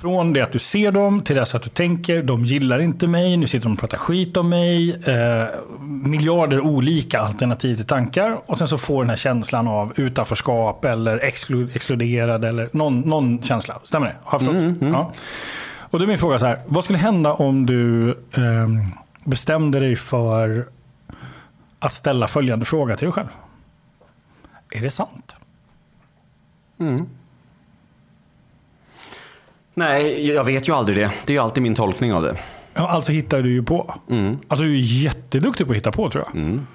Från det att du ser dem till dess att du tänker, de gillar inte mig, nu sitter de och pratar skit om mig. Eh, miljarder olika alternativ till tankar. Och sen så får den här känslan av utanförskap eller exklu exkluderad eller någon, någon känsla. Stämmer det? Har jag? Mm, mm. Ja. Och då är min fråga så här, vad skulle hända om du eh, bestämde dig för att ställa följande fråga till dig själv? Är det sant? Mm. Nej, jag vet ju aldrig det. Det är ju alltid min tolkning av det. Ja, alltså hittar du ju på. Mm. Alltså du är jätteduktig på att hitta på tror jag. Mm.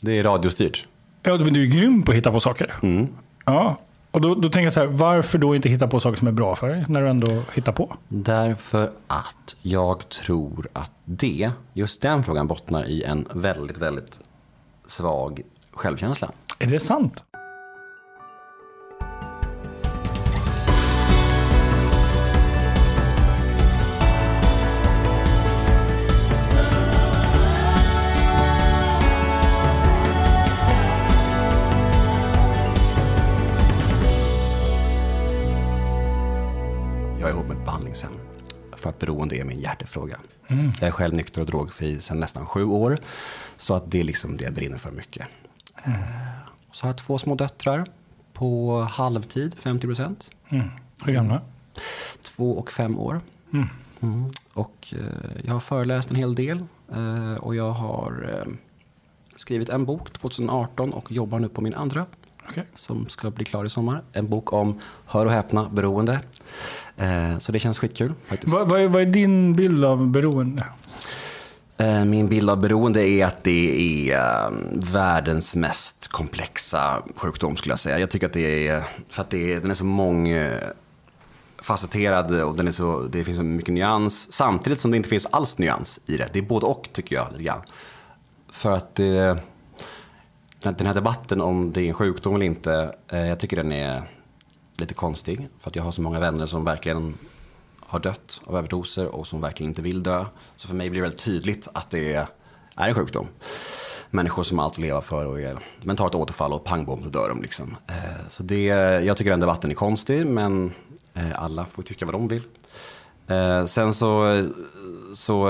Det är radiostyrt. Ja, men du är grym på att hitta på saker. Mm. Ja, och då, då tänker jag så här, varför då inte hitta på saker som är bra för dig när du ändå hittar på? Därför att jag tror att det, just den frågan bottnar i en väldigt, väldigt svag självkänsla. Är det sant? För att beroende är min hjärtefråga. Jag är själv nykter och drogfri sedan nästan sju år. Så att det är liksom det jag brinner för mycket. Eh, Så har jag två små döttrar på halvtid, 50 procent. Mm. Hur gamla? Två och fem år. Mm. Mm. Och eh, jag har föreläst en hel del. Eh, och jag har eh, skrivit en bok 2018 och jobbar nu på min andra. Okej. Som ska bli klar i sommar. En bok om, hör och häpna, beroende. Eh, så det känns skitkul faktiskt. Vad, vad, är, vad är din bild av beroende? Eh, Min bild av beroende är att det är eh, världens mest komplexa sjukdom skulle jag säga. Jag tycker att det är, för att det är, den är så mångfacetterad och den är så, det finns så mycket nyans. Samtidigt som det inte finns alls nyans i det. Det är både och tycker jag. Lite grann. För att det, den här debatten om det är en sjukdom eller inte, eh, jag tycker den är lite konstig. För att jag har så många vänner som verkligen har dött av överdoser och som verkligen inte vill dö. Så för mig blir det väldigt tydligt att det är en sjukdom. Människor som har allt att leva för och är, men tar ett återfall och pang bom så dör de. Liksom. Eh, så det, jag tycker den debatten är konstig men eh, alla får tycka vad de vill. Sen så, så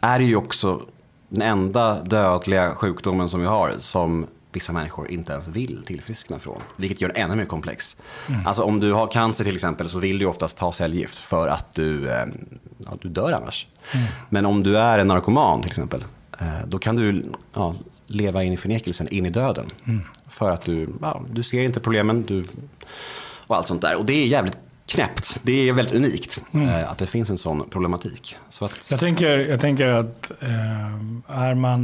är det ju också den enda dödliga sjukdomen som vi har som vissa människor inte ens vill tillfriskna från. Vilket gör den ännu mer komplex. Alltså om du har cancer till exempel så vill du oftast ta cellgift för att du, eh, ja, du dör annars. Men om du är en narkoman till exempel, eh, då kan du ja, leva in i förnekelsen, in i döden. För att du, ja, du ser inte problemen du, och allt sånt där. Och det är jävligt knäppt. Det är väldigt unikt eh, att det finns en sån problematik. Så att, Jag tänker, jag tänker att eh, är man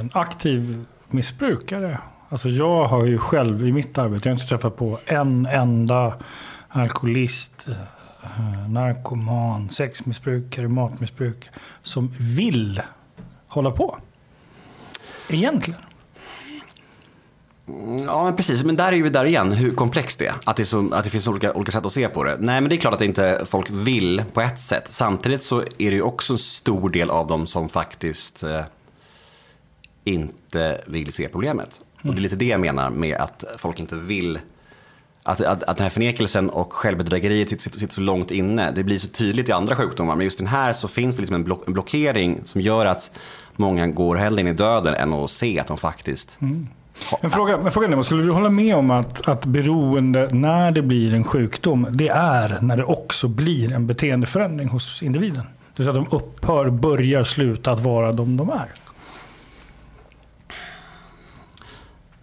en aktiv missbrukare. Alltså jag har ju själv i mitt arbete, jag har inte träffat på en enda alkoholist, eh, narkoman, sexmissbrukare, matmissbrukare som vill hålla på. Egentligen. Mm, ja, men precis. Men där är ju där igen hur komplext det är. Att det, är så, att det finns olika, olika sätt att se på det. Nej, men det är klart att inte folk vill på ett sätt. Samtidigt så är det ju också en stor del av dem som faktiskt eh, inte vill se problemet. Och det är lite det jag menar med att folk inte vill att, att, att den här förnekelsen och självbedrägeriet sitter, sitter, så långt inne. Det blir så tydligt i andra sjukdomar. Men just den här så finns det liksom en, block, en blockering som gör att många går hellre in i döden än att se att de faktiskt mm men fråga, men frågan är, skulle du hålla med om att, att beroende när det blir en sjukdom, det är när det också blir en beteendeförändring hos individen? Det vill säga att de upphör, börjar, sluta att vara de de är.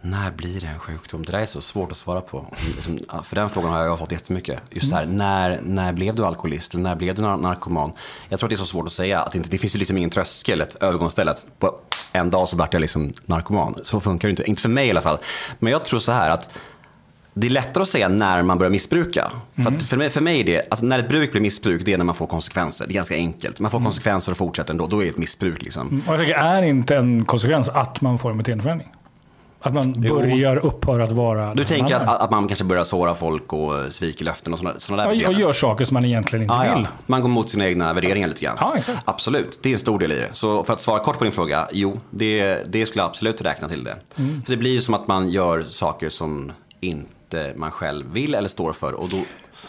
När blir det en sjukdom? Det där är så svårt att svara på. Liksom, För den frågan har jag fått jättemycket. Just här, när, när blev du alkoholist? Eller när blev du nar- narkoman? Jag tror att det är så svårt att säga. Att det, inte, det finns ju liksom ingen tröskel, ett övergångsställe. På en dag så vart jag liksom narkoman. Så funkar det inte. Inte för mig i alla fall. Men jag tror så här att det är lättare att säga när man börjar missbruka. För, att för, mig, för mig är det, att när ett bruk blir missbruk, det är när man får konsekvenser. Det är ganska enkelt. Man får konsekvenser och fortsätter ändå. Då är det ett missbruk. Liksom. Och jag tänker, är inte en konsekvens att man får en beteendeförändring? Att man Jo. börjar upphöra att vara Du tänker att, att man kanske börjar såra folk och sviker löften och sådana, sådana där Ja, och gör saker som man egentligen inte Ah, vill. ja. Man går mot sina egna värderingar lite grann. Ja, exakt. Absolut, det är en stor del i det. Så för att svara kort på din fråga, jo, det, det skulle jag absolut räkna till det. Mm. För det blir ju som att man gör saker som inte man själv vill eller står för. Och då,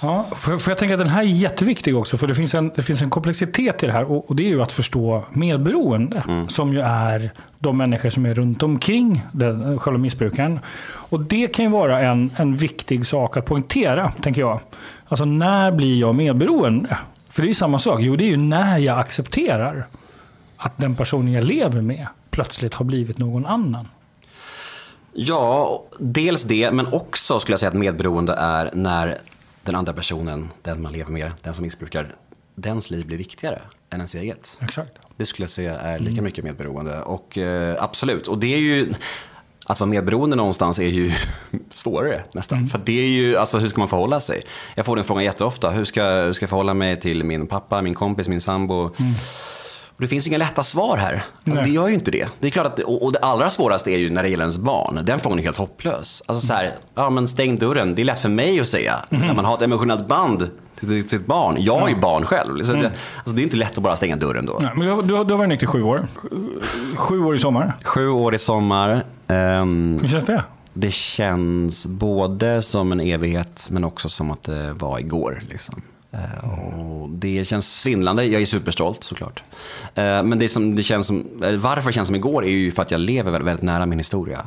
Ja, för, för jag tänker att den här är jätteviktig också. För det finns en, det finns en komplexitet i det här. Och, och det är ju att förstå medberoende. Mm. Som ju är de människor som är runt omkring den, själva missbrukaren. Och det kan ju vara en, en viktig sak att poängtera, tänker jag. Alltså när blir jag medberoende? För det är ju samma sak. Jo, det är ju när jag accepterar att den personen jag lever med plötsligt har blivit någon annan. Ja, dels det, men också skulle jag säga att medberoende är när den andra personen, den man lever med, den som missbrukar, dens liv blir viktigare än ens eget. Exakt. Det skulle jag säga är lika mycket medberoende. Och eh, absolut, och det är ju, att vara medberoende någonstans är ju svårare nästan. För det är ju, alltså hur ska man förhålla sig? Jag får den frågan jätteofta, hur ska, hur ska jag förhålla mig till min pappa, min kompis, min sambo? Och det finns inga lätta svar här. Alltså, det gör ju inte det. Det är klart att, och och det allra svåraste är ju när det gäller ens barn. Den frågan är helt hopplös. Alltså så här, ja men stäng dörren. Det är lätt för mig att säga. När man har ett emotionellt band till ett barn. Jag är ju barn själv. Så det, alltså, det är inte lätt att bara stänga dörren då. Nej, men du, har- du, du har varit nykter i sju år. Sju år i sommar. Sju år i sommar. Ehm, Hur känns det? det känns både som en evighet men också som att det var igår. Liksom. Eh, Och det känns svindlande. Jag är superstolt såklart. Eh, Men det, som, det känns som, varför det känns som igår är ju för att jag lever väldigt, nära min historia.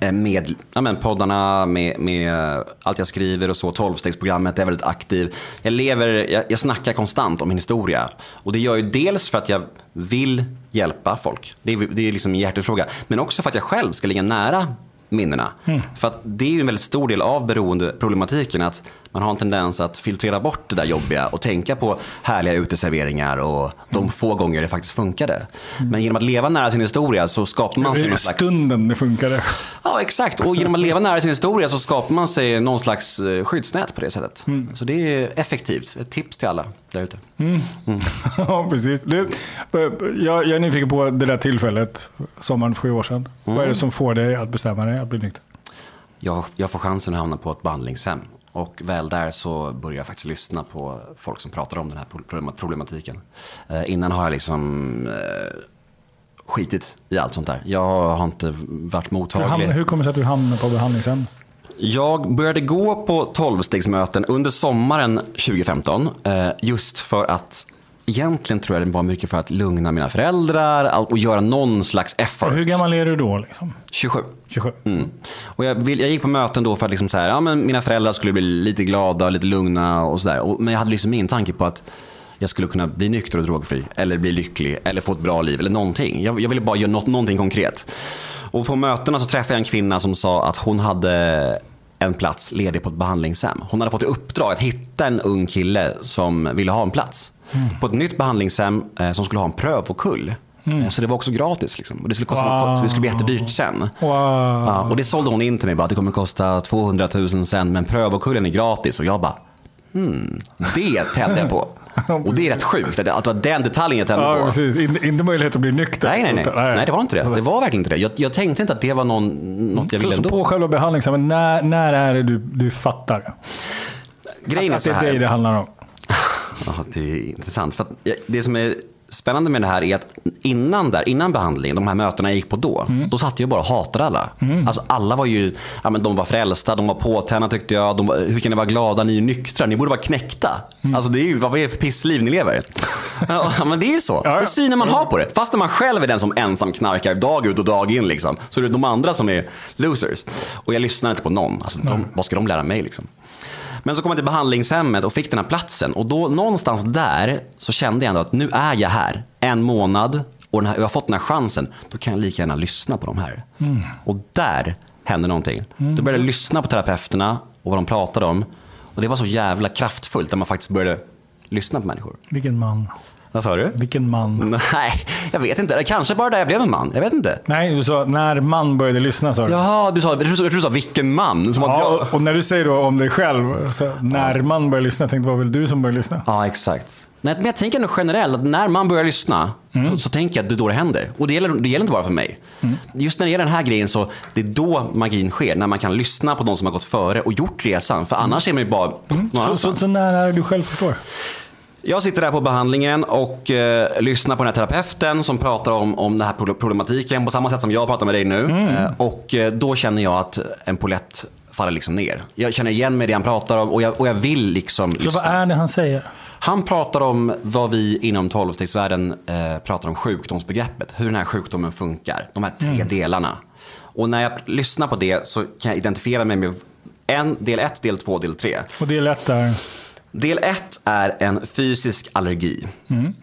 Eh, Med ja, men poddarna, med, med allt jag skriver och så. Tolvstegsprogrammet, jag är väldigt aktiv. Jag lever, jag, jag snackar konstant om min historia. Och det gör ju dels för att jag vill hjälpa folk. Det är, det är liksom en hjärtefråga. Men också för att jag själv ska ligga nära minnena. För att det är ju en väldigt stor del av beroendeproblematiken att man har en tendens att filtrera bort det där jobbiga och tänka på härliga uteserveringar och de få gånger det faktiskt funkade. Men genom att leva nära sin historia så skapar man sig någon slags... stunden det funkade. Ja, exakt. Och genom att leva nära sin historia så skapar man sig någon slags eh, skyddsnät på det sättet. Så det är effektivt. Ett tips till alla där ute. ja, precis. Du, jag, jag är nyfiken på det där tillfället, sommaren för sju år sedan. Vad är det som får dig att bestämma dig att bli nykter? Jag, jag får chansen att hamna på ett behandlingshem. Och väl där så börjar jag faktiskt lyssna på folk som pratar om den här problem- problematiken. Eh, innan har jag liksom eh, skitit i allt sånt där. Jag har inte varit Hur, mottaglig. ham- hur kommer det sig att du hamnade på behandlingshem? Jag började gå på 12-stegsmöten under sommaren 2015. Eh, just för att egentligen tror jag det var mycket för att lugna mina föräldrar och göra någon slags effort. Hur gammal är du då? Liksom? 27. 27? Mm. Och jag, vill, jag gick på möten då för att liksom så här, ja, men mina föräldrar skulle bli lite glada, lite lugna och sådär. Men jag hade liksom ingen tanke på att jag skulle kunna bli nykter och drogfri. Eller bli lycklig. Eller få ett bra liv. Eller någonting. Jag, jag ville bara göra något, någonting konkret. Och på mötena så träffade jag en kvinna som sa att hon hade en plats ledig på ett behandlingshem. Hon hade fått i uppdrag att hitta en ung kille som ville ha en plats. På ett nytt behandlingshem eh, som skulle ha en prövokull. Eh, Så det var också gratis. Liksom. Och det, skulle kosta, Wow. så det skulle bli jättedyrt sen. Wow. Ja, och det sålde hon in till mig. Bara, det kommer kosta 200 000 sen, men prövokullen är gratis. Och jag bara, hmm, det tände jag på. Och det är rätt sjukt att det var den detaljen jag tände Ja, på. precis. In, inte möjlighet att bli nykter. Nej, nej, nej. Så- nej, det var inte det. Det var verkligen inte det. Jag, jag tänkte inte att det var någon, något jag Så, ville så ändå. på själva behandlingshemmet, när, när är det du, du fattar? Grejen är att det så är det här. handlar om? Ja, det är intressant. För det som är spännande med det här är att innan, där, innan behandlingen, de här mötena jag gick på då, då satt jag bara och hatade alla. Alltså alla var ju, ja, men de var frälsta, de var påtända tyckte jag. De hur kan ni vara glada, ni är ju nyktra, ni borde vara knäckta. Alltså det är ju, vad är det för pissliv ni lever? ja, men det är ju så. Ja, ja. Det är synen man har på det. Fast man själv är den som ensam knarkar dag ut och dag in liksom, så är det de andra som är losers. Och jag lyssnar inte på någon. Alltså, de, vad ska de lära mig liksom? Men så kom jag till behandlingshemmet och fick den här platsen. Och då någonstans där så kände jag ändå att nu är jag här. En månad och här, jag har fått den här chansen. Då kan jag lika gärna lyssna på de här. Och där hände någonting. Då började jag lyssna på terapeuterna och vad de pratade om. Och det var så jävla kraftfullt när man faktiskt började lyssna på människor. Vilken man. Vad sa du? Vilken man. Nej, jag vet inte. Kanske bara där jag blev en man. Jag vet inte. Nej, du sa när man började lyssna sa du. Jaha, du sa, jag trodde du sa vilken man. Som Ja, jag... och, när du säger då om dig själv, så när man börjar lyssna, jag tänkte vad väl du som börjar lyssna? Ja, exakt. Nej, men jag tänker nog generellt att när man börjar lyssna så, så tänker jag att det är då det händer. Och det gäller, det gäller inte bara för mig. Just när det gäller den här grejen så det är då magin sker. När man kan lyssna på de som har gått före och gjort resan. För annars är man ju bara någon Så, så, annanstans. så när är det du själv förstår? Jag sitter där på behandlingen och eh, lyssnar på den här terapeuten som pratar om, om den här pro- problematiken på samma sätt som jag pratar med dig nu. Eh, och eh, då känner jag att en polett faller liksom ner. Jag känner igen mig i det han pratar om och jag, och jag vill liksom Så vad är det han säger? Han pratar om vad vi inom tolvstegsvärlden eh, pratar om sjukdomsbegreppet. Hur den här sjukdomen funkar. De här tre delarna. Och när jag lyssnar på det så kan jag identifiera mig med en, del ett, del två, del tre. Och det är lätt där. Del ett är en fysisk allergi.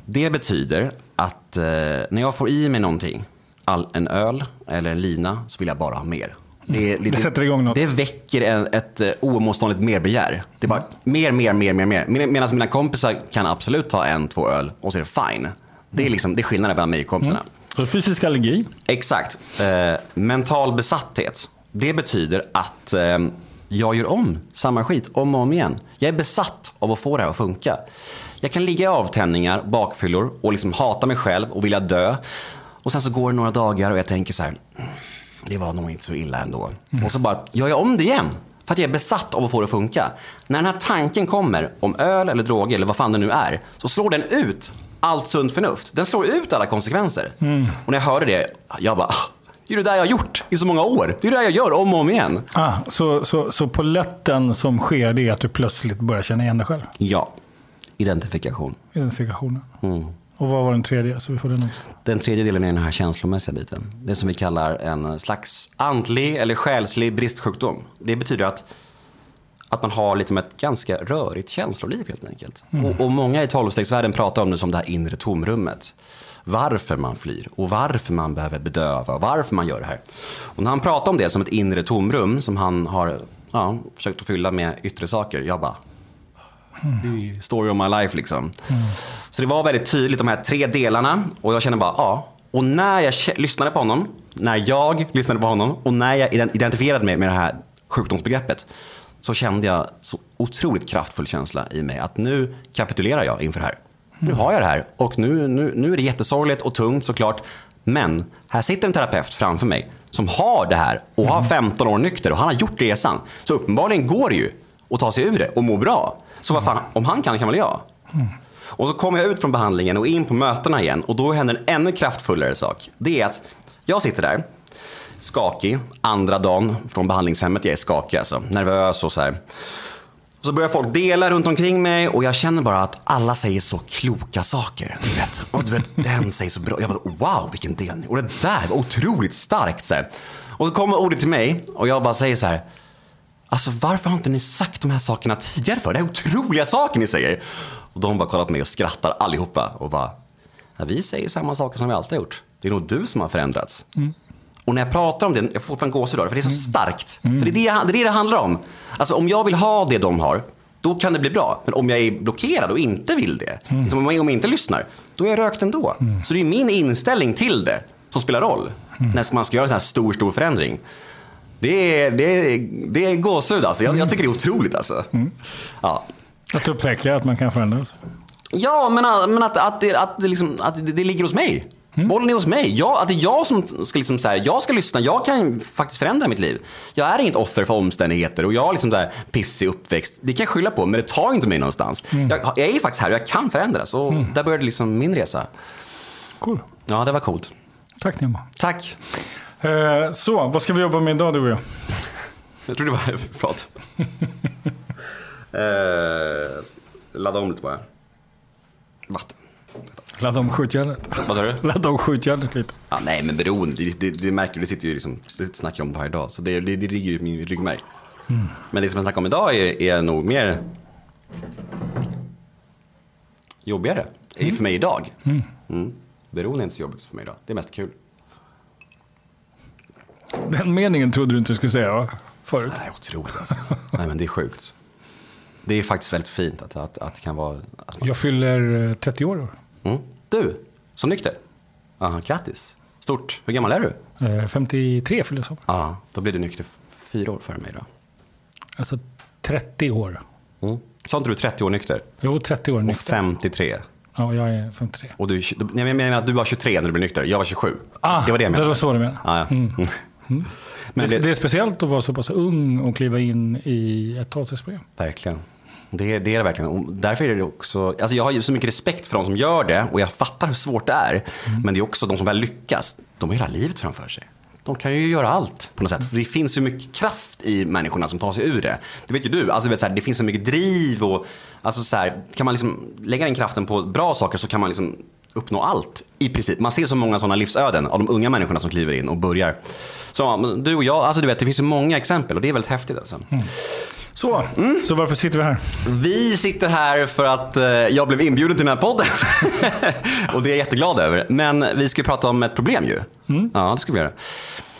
Det betyder att eh, när jag får i mig någonting, all, en öl eller en lina, så vill jag bara ha mer. Det, Det sätter igång något. Det väcker en, ett eh, oemotståndligt merbegär. Det är bara mer, mer, mer, mer, mer. Med- Medan mina kompisar kan absolut ta en, två öl och så är det fine. Det är, liksom, det är skillnaden mellan mig och kompisarna. Så fysisk allergi. Exakt. Eh, mental besatthet. Det betyder att eh, jag gör om samma skit om och om igen. Jag är besatt av att få det här att funka. Jag kan ligga i avtändningar, bakfyllor och liksom hata mig själv och vilja dö. Och sen så går det några dagar och jag tänker så här. "Mm, Det var nog inte så illa ändå. Och så bara gör jag om det igen. För att jag är besatt av att få det att funka. När den här tanken kommer om öl eller droger eller vad fan det nu är. Så slår den ut allt sunt förnuft. Den slår ut alla konsekvenser. Och när jag hörde det, jag bara, "Ah, det är det där jag har gjort i så många år. Det är det där jag gör om och om igen. Ah, så, så, så poletten som sker det är att du plötsligt börjar känna igen dig själv. Ja, identifikation. Identifikationen. Mm. Och vad var den tredje? Så vi får den också. Den tredje delen är den här känslomässiga biten. Det som vi kallar en slags andlig eller själslig bristsjukdom. Det betyder att, att man har lite med ett ganska rörigt känsloliv helt enkelt. Och, och många i tolvstegsvärlden pratar om det som det här inre tomrummet. Varför man flyr och varför man behöver bedöva och varför man gör det här. Och när han pratar om det som ett inre tomrum som han har ja, försökt att fylla med yttre saker. Jag bara, är story of my life liksom. Så det var väldigt tydligt de här tre delarna och jag kände bara ja. Och när jag lyssnade på honom, när jag lyssnade på honom och när jag ident- identifierade mig med det här sjukdomsbegreppet så kände jag så otroligt kraftfull känsla i mig att nu kapitulerar jag inför det här. Nu har jag det här och nu, nu, nu är det jättesorgligt och tungt såklart. Men här sitter en terapeut framför mig som har det här och har 15 år nykter och han har gjort resan. Så uppenbarligen går det ju att ta sig ur det och må bra. Så vad fan, om han kan kan väl jag? Och så kommer jag ut från behandlingen och in på mötena igen och då händer en ännu kraftfullare sak. Det är att jag sitter där, skakig, andra dagen från behandlingshemmet. Jag är skakig alltså, nervös och så här. Och så börjar folk dela runt omkring mig och jag känner bara att alla säger så kloka saker. Du vet, och du vet den säger så bra. Jag bara wow vilken delning. Och det där var otroligt starkt. Så här. Och så kommer ordet till mig och jag bara säger så här. Alltså varför har inte ni sagt de här sakerna tidigare för? Det är otroliga saker ni säger. Och de bara kollar på mig och skrattar allihopa och bara, ja, vi säger samma saker som vi alltid har gjort. Det är nog du som har förändrats. Mm. Och när jag pratar om det, jag får fortfarande gåshud av det, för det är så starkt. För det är det, det är det det handlar om. Alltså om jag vill ha det de har, då kan det bli bra. Men om jag är blockerad och inte vill det, liksom om jag inte lyssnar, då är jag rökt ändå. Så det är min inställning till det som spelar roll. När man ska göra en sån här stor, stor förändring. Det är, det är, det är gåshud alltså. Jag, jag tycker det är otroligt alltså. Ja. Att upptäcka att man kan förändras. Ja, men, att- men att, att, det, att, det, liksom, att det, det ligger hos mig. Bollen är hos mig. Jag, att det är jag som ska, liksom, så här, jag ska lyssna. Jag kan faktiskt förändra mitt liv. Jag är inget offer för omständigheter och jag har liksom pissig uppväxt. Det kan jag skylla på, men det tar inte mig någonstans. Jag, jag är faktiskt här och jag kan förändras. Och där började liksom min resa. Cool. Ja, det var coolt. Tack Nemo. Tack. Eh, så, vad ska vi jobba med idag du och jag? Jag tror det var prat. eh, ladda om lite bara. Vatten. Ladda om skjutjärnet. Vad sa du? Ladda om skjutjärnet lite. Ja, nej, men beroende. Det, det, det märker du, det sitter ju liksom, det snackar jag om varje dag. Så det, det, det ligger ju i min ryggmärg. Men det som jag snackar om idag är, är nog mer jobbigare. Mm. För mig idag. Mm. Beroende är inte så jobbigt för mig idag. Det är mest kul. Den meningen trodde du inte skulle säga va? Förut. Nej, otroligt alltså. nej, men det är sjukt. Det är faktiskt väldigt fint att, att, att det kan vara... Att man, Jag fyller eh, 30 år. i mm. Du, som nykter. Aha, grattis. Stort. Hur gammal är du? Eh, 53 fyller jag som. Ja, då blir du nykter fyra år före mig då. Alltså 30 år. Mm. Sa inte du 30 år nykter? Jo, 30 år Och nykter. 53. Ja, jag är 53. Och du, jag menar att du var 23 när du blev nykter. Jag var 27. Ah, det var det jag det menade. var så du menade. Ja, ja. Mm. Men det, det, det är speciellt att vara så pass ung och kliva in i ett tolvstegsprogram. verkligen. Det, är- det är det verkligen. Och därför är det också, alltså jag har ju så mycket respekt för de som gör det och jag fattar hur svårt det är. Mm. Men det är också de som väl lyckas, de har hela livet framför sig. de kan ju göra allt på något sätt. För det finns så mycket kraft i människorna som tar sig ur det. Det vet ju du. Alltså, vet, så här, det finns så mycket driv och alltså, så här, kan man liksom lägga den kraften på bra saker så kan man liksom uppnå allt i princip. Man ser så många sådana livsöden av de unga människorna som kliver in och börjar. Så du och jag, alltså du vet det finns så många exempel och det är väldigt häftigt alltså. Mm. Så, mm. så varför sitter vi här? Vi sitter här för att eh, jag blev inbjuden till den här podden. och det är jag jätteglad över. Men vi ska prata om ett problem ju. Mm. Ja, det ska vi göra.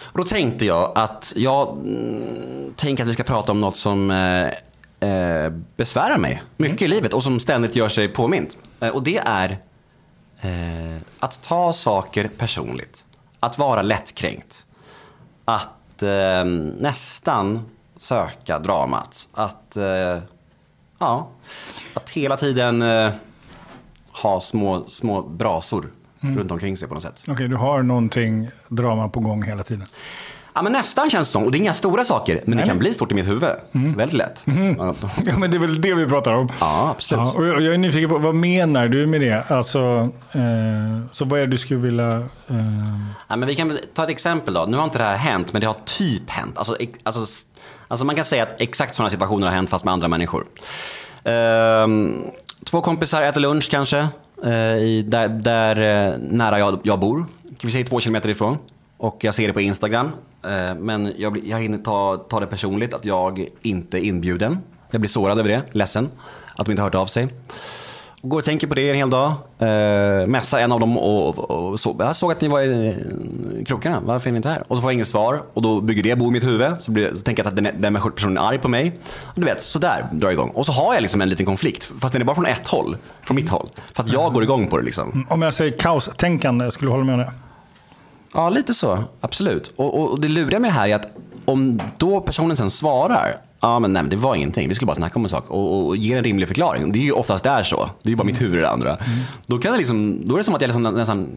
Och då tänkte jag att jag mm, tänker att vi ska prata om något som eh, eh besvärar mig mycket mm. i livet och som ständigt gör sig påmint. Eh, och det är eh, att ta saker personligt. Att vara lättkränkt. Att eh, nästan söka dramat. Att, eh, ja, att hela tiden eh, ha små, små brasor mm. runt omkring sig på något sätt. Okej, okay, du har någonting drama på gång hela tiden. Ja, men nästan känns det som. Och det är inga stora saker, men Nej. det kan bli stort i mitt huvud. Mm. Väldigt lätt. Mm. Ja, men det är väl det vi pratar om. Ja, absolut. Ja, och jag är nyfiken på, vad menar du med det? Alltså, eh, så vad är det du skulle vilja... Eh... Ja, men vi kan ta ett exempel då. Nu har inte det här hänt, men det har typ hänt. Alltså, alltså, alltså man kan säga att exakt sådana situationer har hänt, fast med andra människor. Eh, två kompisar äter lunch kanske, eh, i, där, där eh, nära jag, jag bor. Kan vi säga två kilometer ifrån. Och jag ser det på Instagram. Eh, men jag, jag hinner ta, ta det personligt att jag inte är inbjuden. Jag blir sårad över det, ledsen att de inte har hört av sig. Går och tänker på det en hel dag. Eh, mässar en av dem och, och, och så, jag såg att ni var i krokarna, varför är ni inte här? Och så får jag inget svar och då bygger det bo i mitt huvud. Så, blir, så tänker jag att den, den personen är arg på mig. Och du vet, så där drar jag igång. Och så har jag liksom en liten konflikt, fast den är bara från ett håll, från mitt håll. För att jag går igång på det liksom. Om jag säger kaostänkande, skulle du hålla med om det? Ja, lite så. Absolut. Och, och, och det luriga med det här är att om då personen sen svarar Ja, men nej, det var ingenting. Vi skulle bara snacka om en sak och, och ge en rimlig förklaring. Det är ju oftast där så. Det är ju bara mitt huvud det andra. Mm. Då, kan det liksom, då är det som att jag liksom nästan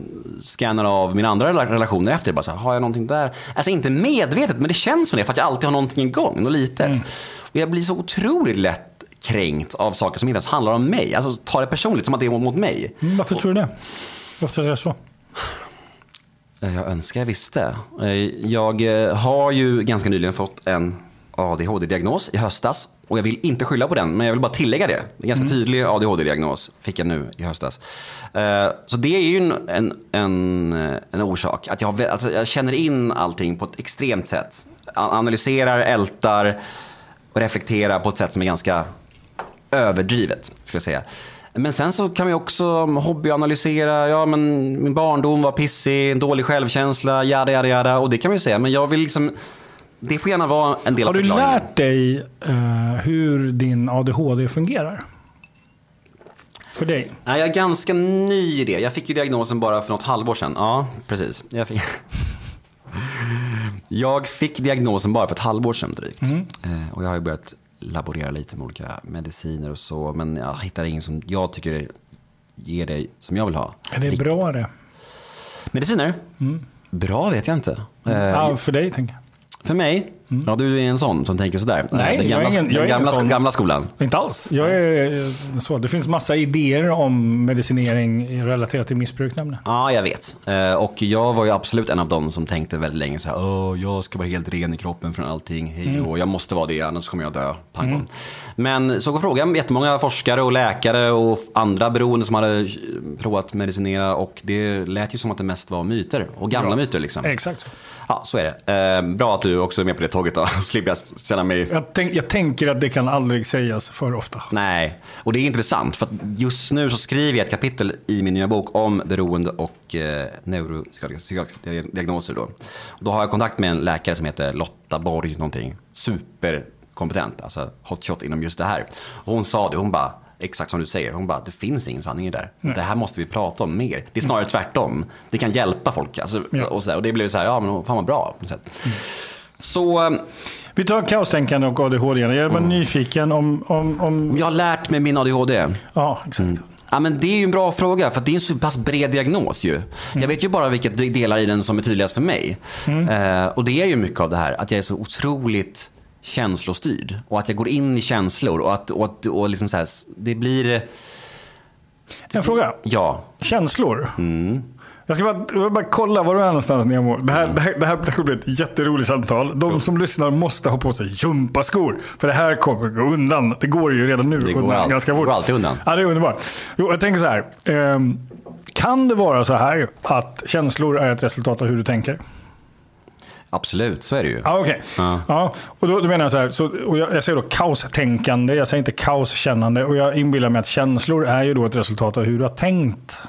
scannar av mina andra relationer efter. Bara så här, har jag någonting där? Alltså inte medvetet, men det känns som det för att jag alltid har någonting igång, något litet. Mm. Och jag blir så otroligt lätt kränkt av saker som inte ens handlar om mig. Alltså ta det personligt, som att det är mot mig. Mm, varför tror du det? Varför du det är så? Eh, jag önskar jag visste. Eh, jag eh, har ju ganska nyligen fått en ADHD-diagnos i höstas. Och jag vill inte skylla på den, men jag vill bara tillägga det. En ganska mm. tydlig ADHD-diagnos fick jag nu i höstas. Så det är ju en, en, en orsak. Att jag, alltså jag känner in allting på ett extremt sätt. Analyserar, ältar och reflekterar på ett sätt som är ganska överdrivet. Skulle jag säga. Men sen så kan vi också hobbyanalysera, ja men min barndom var pissig, dålig självkänsla, jada jada jada. Och det kan vi säga, men jag vill liksom det får gärna vara en del Har av förklaringen. Har du lärt dig uh, hur din ADHD fungerar? För dig? Nej, jag är ganska ny i det. Jag fick ju diagnosen bara för något halvår sedan. Ja, precis. Jag fick, jag fick diagnosen bara för ett halvår sedan drygt. Mm. Uh, och jag har ju börjat laborera lite med olika mediciner och så. Men jag hittar ingen som jag tycker ger det som jag vill ha. Är det bra det? Mediciner? Mm. Bra vet jag inte. Mm. Ja, för dig tänker jag. För mig? Mm. Ja, du är en sån som tänker sådär. Nej, den gamla, jag är ingen, jag den gamla, sån, gamla skolan. Inte alls. Jag är så. Det finns massa idéer om medicinering relaterat till missbruk nämligen. Ja, jag vet. Eh, och jag var ju absolut en av dem som tänkte väldigt länge så här, Åh, jag ska vara helt ren i kroppen från allting. Hej mm. jag måste vara det, annars kommer jag dö. Pang mm. Men så frågade jag jättemånga forskare och läkare och andra beroende som hade provat medicinera och det lät ju som att det mest var myter och gamla Bra. myter. Liksom. Exakt. Ja, så är det. Eh, bra att du också är med på det tåget då. Slipper jag känna mig... Jag, tänk, jag, tänker att det kan aldrig sägas för ofta. Nej, och det är intressant. För just nu så skriver jag ett kapitel i min nya bok om beroende och eh, neuropsykiatriska diagnoser. Då. då har jag kontakt med en läkare som heter Lotta Borg någonting. Superkompetent, alltså hotshot inom just det här. Och hon sa det, hon bara exakt som du säger. Hon bara, det finns ingen sanning i det där. Nej. Det här måste vi prata om mer. Det är snarare tvärtom. Det kan hjälpa folk. Alltså, ja. och, så där, och det blev så här, ja men fan vad bra. På något sätt. Mm. Så... Um, vi tar kaostänkande och ADHD. Jag är bara mm. nyfiken om, om, om... Jag har lärt mig min ADHD. Ja, exakt. Mm. Ja, men det är ju en bra fråga, för det är en så pass bred diagnos ju. Mm. Jag vet ju bara vilka delar i den som är tydligast för mig. Mm. Eh, och det är ju mycket av det här, att jag är så otroligt känslostyrd. Och att jag går in i känslor och att, och att och liksom så här, det blir... En fråga. Ja. Känslor. Mm. Jag ska bara, jag bara kolla var du är någonstans Nemo. Det här, det här, det här, det här kommer bli ett jätteroligt samtal. De som lyssnar måste ha på sig gympaskor. För det här kommer gå undan. Det går ju redan nu Det går all- ganska fort. det går alltid undan. Ja, det är underbart. Jo, jag tänker så här. ehm, kan det vara så här att känslor är ett resultat av hur du tänker? Absolut, så är det ju. Ja, okej. Ja. Ja, och då, då menar jag så här, så, och jag, jag säger då kaostänkande, jag säger inte kaoskännande. Och jag inbillar mig att känslor är ju då ett resultat av hur du har tänkt.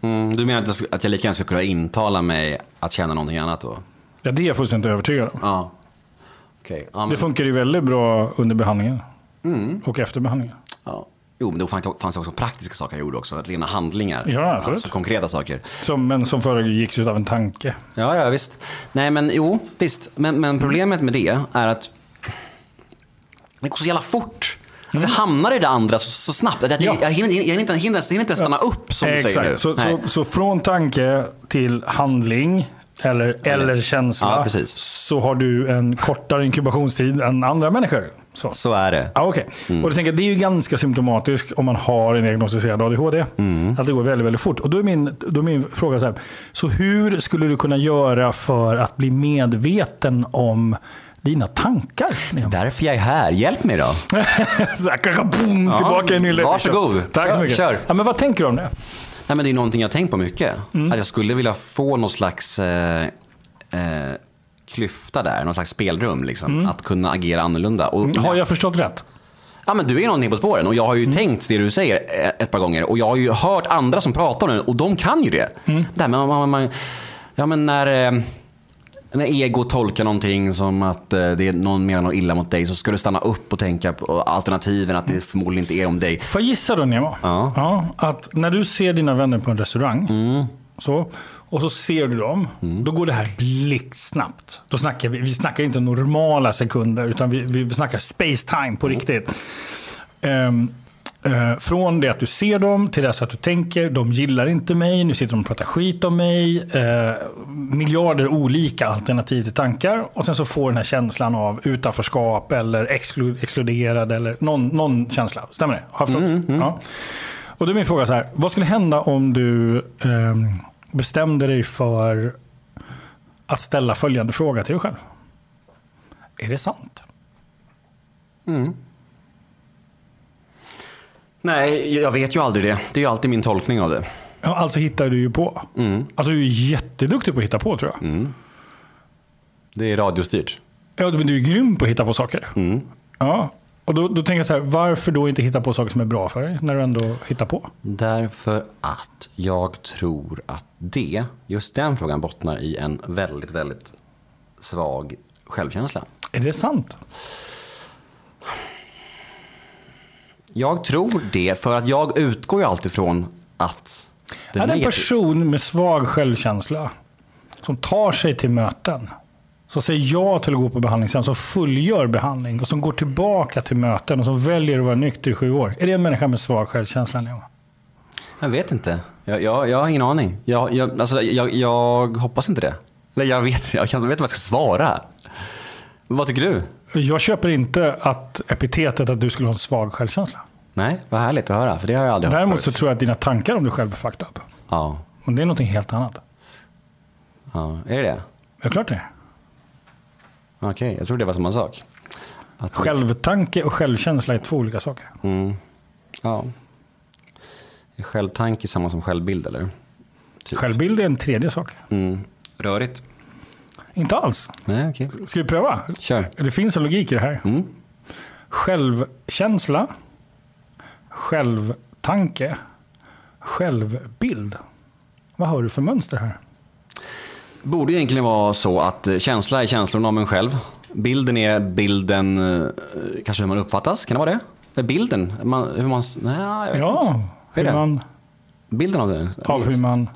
Mm, du menar att jag, att jag lika gärna ska kunna intala mig att känna någonting annat då? Ja, det är jag fullständigt övertygad om. Ja. Okej. Ja, Det men, funkar ju väldigt bra under behandlingen. Mm. Och efter behandlingen. ja. Jo, men då fanns det också praktiska saker jag gjorde också. Rena handlingar. Ja, absolut. Alltså konkreta saker. Som, men som föregicks av en tanke. Ja, ja visst. Nej, men jo, visst. Men, men problemet med det är att det går så jävla fort. Alltså, jag hamnar i det andra så, så snabbt. Att jag, Ja. jag, hinner, jag, hinner inte, jag, hinner, inte stanna upp som du säger nu. Exakt. Så, så, så från tanke till handling eller, eller känsla Ja, så har du en kortare inkubationstid än andra människor. Så. Så är det. Ja, okej. Mm. Och jag tänker, det är ju ganska symptomatiskt om man har en diagnostiserad ADHD. Mm. Att det går väldigt, väldigt fort. Och då är min, då är min fråga så här. Så hur skulle du kunna göra för att bli medveten om dina tankar? Därför jag är här. Hjälp mig då. så här, boom, tillbaka i nyllet. varsågod. Tack så mycket. kör. Ja, men vad tänker du om det? Nej, men det är någonting jag tänkt på mycket. Mm. Att jag skulle vilja få någon slags eh, eh, klyfta där, någon slags spelrum. Liksom, Mm. Att kunna agera annorlunda. Och, Har jag förstått rätt? Ja, men du är någonting på spåren och jag har ju Mm. tänkt det du säger ett- ett par gånger och jag har ju hört andra som pratar om det och de kan ju det. Mm. Det här med, man, man, ja, men när, eh, när ego tolkar någonting som att eh, det är någon menar något illa mot dig så ska du stanna upp och tänka på alternativen att det förmodligen inte är om dig. Får jag gissa då Nemo? Ja. att när du ser dina vänner på en restaurang Mm. så, och så ser du dem, då går det här blixtsnabbt. Då snackar vi, vi snackar inte normala sekunder utan vi, vi snackar space time på riktigt. Ehm, eh, från det att du ser dem till dess att du tänker, de gillar inte mig, nu sitter de och pratar skit om mig. Eh, miljarder olika alternativ till tankar. Och sen så får den här känslan av utanförskap eller exklu- exkluderad eller någon, någon känsla. Stämmer det? Har jag förstått? Ja. Och då är min fråga så här, vad skulle hända om du ehm, bestämde dig för att ställa följande fråga till dig själv? Är det sant? Nej, jag vet ju aldrig det. Det är ju alltid min tolkning av det. Ja, alltså hittar du ju på. Alltså du är jätteduktig på att hitta på tror jag. Det är radiostyrt. Ja, men du är grym på att hitta på saker. Mm. Ja. Och då, då tänker jag så här, varför då inte hitta på saker som är bra för dig när du ändå hittar på? Därför att jag tror att det, just den frågan bottnar i en väldigt, väldigt svag självkänsla. Är det sant? Jag tror det för att jag utgår ju alltid från att det är det en person med svag självkänsla som tar sig till möten, som säger ja till att gå på behandling sen, som fullgör behandling och som går tillbaka till möten och som väljer att vara nykter i sju år. Är det en människa med svag självkänsla? Leo? Jag vet inte. Jag, jag, jag har ingen aning. Jag, jag, alltså, jag, jag hoppas inte det. Eller jag vet, jag kan- vet inte vad jag ska svara. Vad tycker du? Jag köper inte att epitetet att du skulle ha en svag självkänsla. Nej, vad härligt att höra. För det har jag aldrig hört Däremot så förut. tror jag att dina tankar om dig själv är fucked up. Ja, Men det är någonting helt annat. ja, är det det? Är klart det. är. Okej, jag tror det var samma sak. Att, Självtanke och självkänsla är två olika saker. Mm, ja. Är självtanke samma som självbild eller? Typ. Självbild är en tredje sak. Mm. Rörigt? Inte alls. Nej, okej. Ska vi pröva? Kör. Det finns en logik i det här. Mm. Självkänsla, självtanke, självbild. Vad har du för mönster här? Borde egentligen vara så att eh, känsla är känslorna om en själv. Bilden är bilden, eh, kanske hur man uppfattas, kan det vara det? Det är bilden, man, hur man... Nej, jag vet inte. Ja, Hur är hur det? man, Bilden av det. av hur man,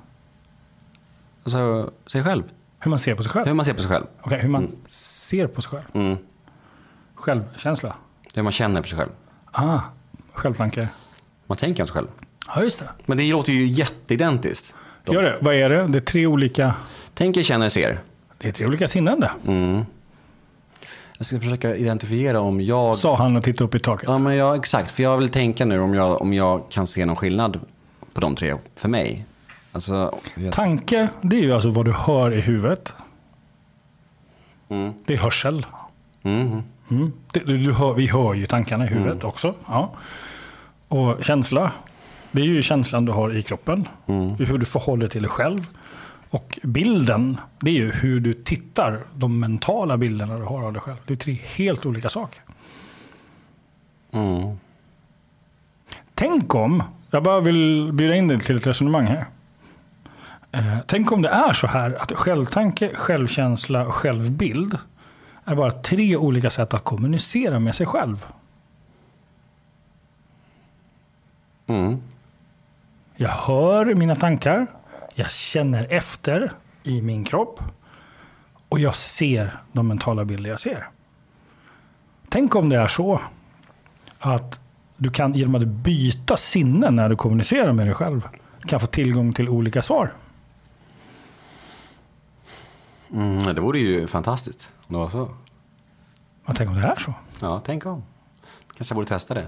Alltså, sig själv. Hur man ser på sig själv. Hur man ser på sig själv. Okej, hur man ser på sig själv. Mm. Självkänsla. Hur man känner på sig själv. Ah, självtanke. Man tänker om sig själv. Ja, just det. Men det låter ju jätteidentiskt. Gör det. Vad är det? Det är tre olika, Tänker, känner, ser. det är tre olika sinnen det. Mm. Jag ska försöka identifiera om jag... Sa han och tittade upp i taket. Ja, men jag, exakt. För jag vill tänka nu om jag, om jag kan se någon skillnad på de tre för mig. Alltså, jag, Tanke, det är ju alltså vad du hör i huvudet. mm, Det är hörsel. mm, Mm. Det, du, du hör, vi hör ju tankarna i huvudet Mm. också. Ja. Och känsla, det är ju känslan du har i kroppen. mm, Hur du förhåller till dig själv. Och bilden, det är ju hur du tittar. De mentala bilderna du har av dig själv. Det är tre helt olika saker. mm. Tänk om, jag bara vill bjuda in dig till ett resonemang här. Eh, tänk om det är så här att självtanke, självkänsla och självbild är bara tre olika sätt att kommunicera med sig själv. Mm. Jag hör mina tankar, jag känner efter i min kropp och jag ser de mentala bilder jag ser. Tänk om det är så att du kan genom att byta sinnen när du kommunicerar med dig själv kan få tillgång till olika svar. Mm, det vore ju fantastiskt om det var så. Och tänk om det är så. Ja, tänk om. Kanske jag borde testa det.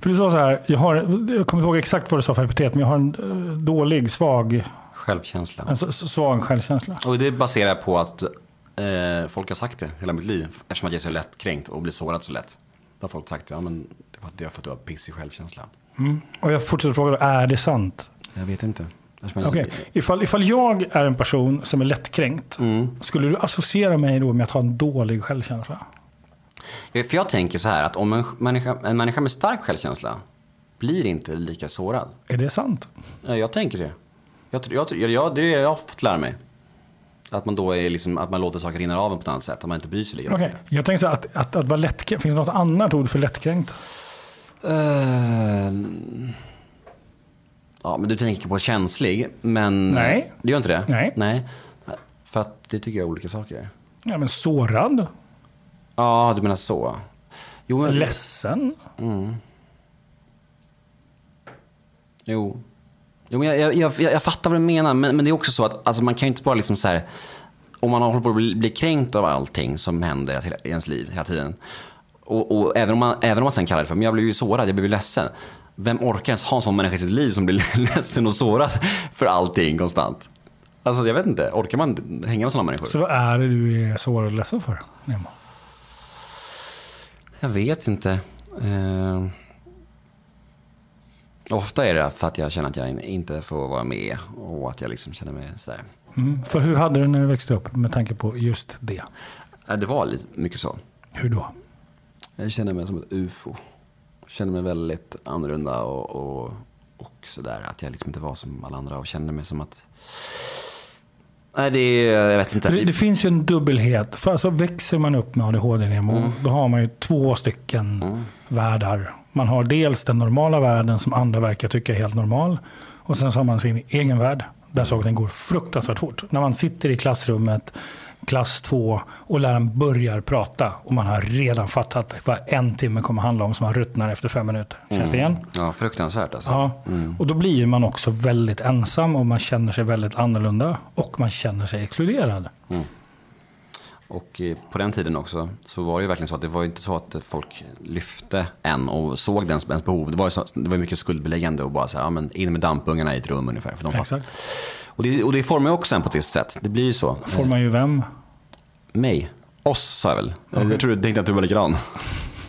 För du sa så här, jag, har, jag kommer inte ihåg exakt vad du sa för epitet, men jag har en eh, dålig, svag, Självkänsla. en svag självkänsla. Och det baserar på att eh, folk har sagt det hela mitt liv. Eftersom att jag är så lättkränkt och blir sårad så lätt. Då har folk sagt ja, men det var det är för att du har pissig självkänsla. Mm. Och jag fortsätter fråga, då, är det sant? Jag vet inte. Okej, ifall, ifall jag är en person som är lättkränkt, Mm. skulle du associera mig då med att ha en dålig självkänsla? För jag tänker så här att om en människa, en människa med stark självkänsla blir inte lika sårad. Är det sant? Ja, jag tänker det. Jag, jag, jag, det är jag har fått lära mig. Att man då är liksom, att man låter saker rinna av en på ett annat sätt. Att man inte bryr sig lika Okej, jag tänker så här, att, att, att vara lättkränkt, finns det något annat ord för lättkränkt? Eh, ja, men du tänker på känslig. Men Nej. Du gör inte det? Nej. Nej. För att det tycker jag är olika saker. Ja, men sårad, Ja, du menar så. Jo, men, ledsen. Mm. Jo. Jo, men jag, jag, jag, jag fattar vad du menar. Men, men det är också så att alltså, man kan ju inte bara liksom så här. Om man håller på att bli, bli kränkt av allting som händer i ens liv hela tiden. Och, och även, om man, även om man sen kallar det för, men jag blev ju sårad, jag blev ju ledsen. Vem orkar ens ha en sån människa i sitt liv som blir ledsen och sårad för allting konstant? Alltså jag vet inte, orkar man hänga med sådana människor? Så vad är det du är sårad och ledsen för, Nemo? Jag vet inte. Eh, ofta är det för att jag känner att jag in- inte får vara med och att jag liksom känner mig sådär. Mm. För hur hade du när du växte upp med tanke på just det? Det var lite mycket så. Hur då? Jag känner mig som ett ufo. Känner mig väldigt annorlunda och, och, och sådär. Att jag liksom inte var som alla andra och kände mig som att... Nej, det är, jag vet inte. Det, det finns ju en dubbelhet. För alltså växer man upp med ADHD, Nemo, Mm. då har man ju två stycken världar. Man har dels den normala världen som andra verkar tycka är helt normal. Och sen så har man sin egen värld. Där saker går fruktansvärt fort. När man sitter i klassrummet, klass två, och läraren börjar prata och man har redan fattat vad en timme kommer handla om, som man ruttnar efter fem minuter. Känns det igen? Ja, fruktansvärt alltså. Ja, och då blir man också väldigt ensam och man känner sig väldigt annorlunda och man känner sig exkluderad. Och eh, på den tiden också så var det ju verkligen så att det var inte så att folk lyfte en och såg ens, ens behov. Det var ju så, det var ju mycket skuldbeläggande och bara så här, ja, men in med dampungarna i ett rum ungefär. För de fast- Exakt. Och, det, och det formar ju också en på ett visst sätt. Det blir ju så. Får man ju vem? Mig. Oss sa jag väl. Jag tror tänkte att du var likadan.